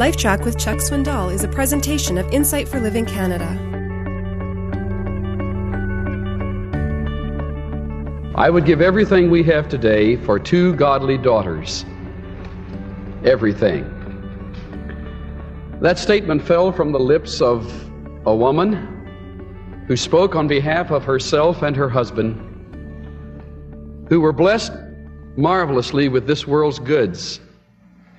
LifeTrac with Chuck Swindoll is a presentation of Insight for Living Canada. I would give everything we have today for two godly daughters. Everything. That statement fell from the lips of a woman who spoke on behalf of herself and her husband, who were blessed marvelously with this world's goods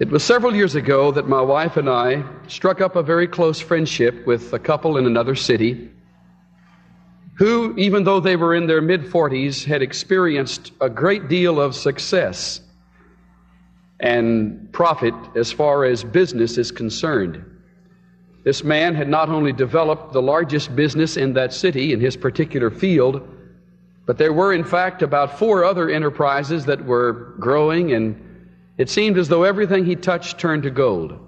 it was several years ago that my wife and I struck up a very close friendship with a couple in another city who, even though they were in their mid 40s, had experienced a great deal of success and profit as far as business is concerned. This man had not only developed the largest business in that city in his particular field, but there were, in fact, about four other enterprises that were growing and it seemed as though everything he touched turned to gold.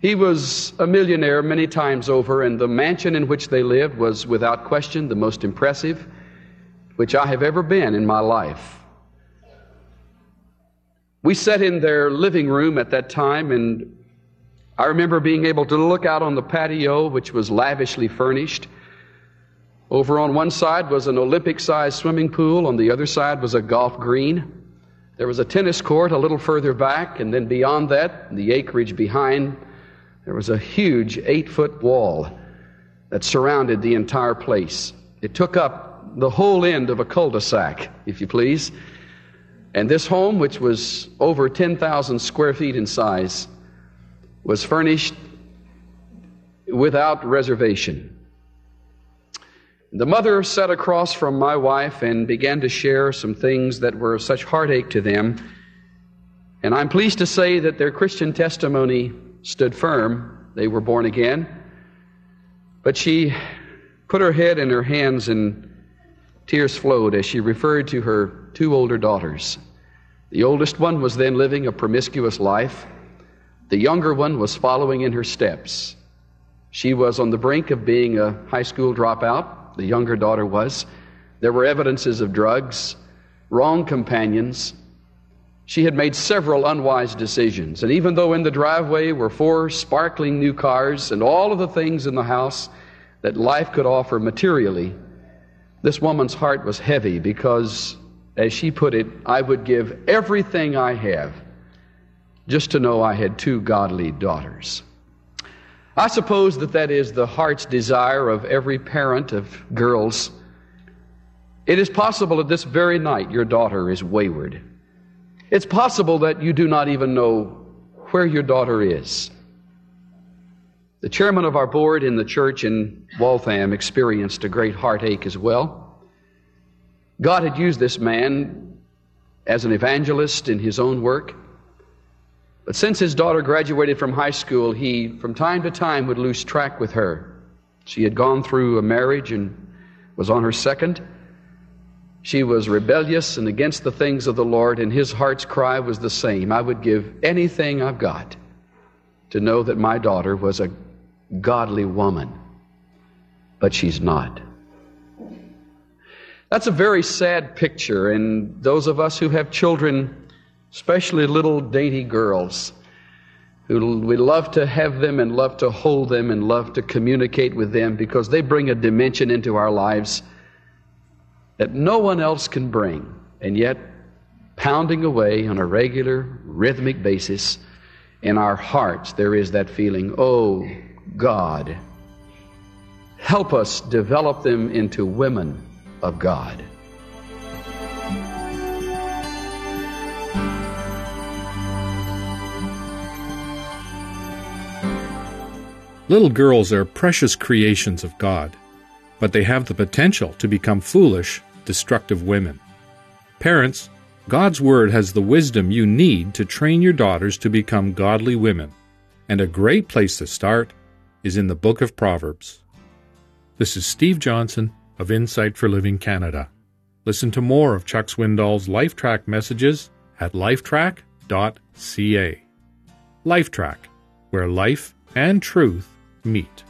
He was a millionaire many times over, and the mansion in which they lived was without question the most impressive which I have ever been in my life. We sat in their living room at that time, and I remember being able to look out on the patio, which was lavishly furnished. Over on one side was an Olympic sized swimming pool, on the other side was a golf green. There was a tennis court a little further back, and then beyond that, the acreage behind, there was a huge eight foot wall that surrounded the entire place. It took up the whole end of a cul de sac, if you please. And this home, which was over 10,000 square feet in size, was furnished without reservation. The mother sat across from my wife and began to share some things that were such heartache to them. And I'm pleased to say that their Christian testimony stood firm. They were born again. But she put her head in her hands and tears flowed as she referred to her two older daughters. The oldest one was then living a promiscuous life. The younger one was following in her steps. She was on the brink of being a high school dropout the younger daughter was. There were evidences of drugs, wrong companions. She had made several unwise decisions. And even though in the driveway were four sparkling new cars and all of the things in the house that life could offer materially, this woman's heart was heavy because, as she put it, I would give everything I have just to know I had two godly daughters. I suppose that that is the heart's desire of every parent of girls. It is possible that this very night your daughter is wayward. It's possible that you do not even know where your daughter is. The chairman of our board in the church in Waltham experienced a great heartache as well. God had used this man as an evangelist in his own work. But since his daughter graduated from high school, he, from time to time, would lose track with her. She had gone through a marriage and was on her second. She was rebellious and against the things of the Lord, and his heart's cry was the same I would give anything I've got to know that my daughter was a godly woman. But she's not. That's a very sad picture, and those of us who have children especially little dainty girls who we love to have them and love to hold them and love to communicate with them because they bring a dimension into our lives that no one else can bring. And yet, pounding away on a regular, rhythmic basis in our hearts, there is that feeling, oh God, help us develop them into women of God. Little girls are precious creations of God, but they have the potential to become foolish, destructive women. Parents, God's Word has the wisdom you need to train your daughters to become godly women, and a great place to start is in the book of Proverbs. This is Steve Johnson of Insight for Living Canada. Listen to more of Chuck Swindoll's LifeTrac messages at lifetrac.ca. LifeTrac, where life and truth meet.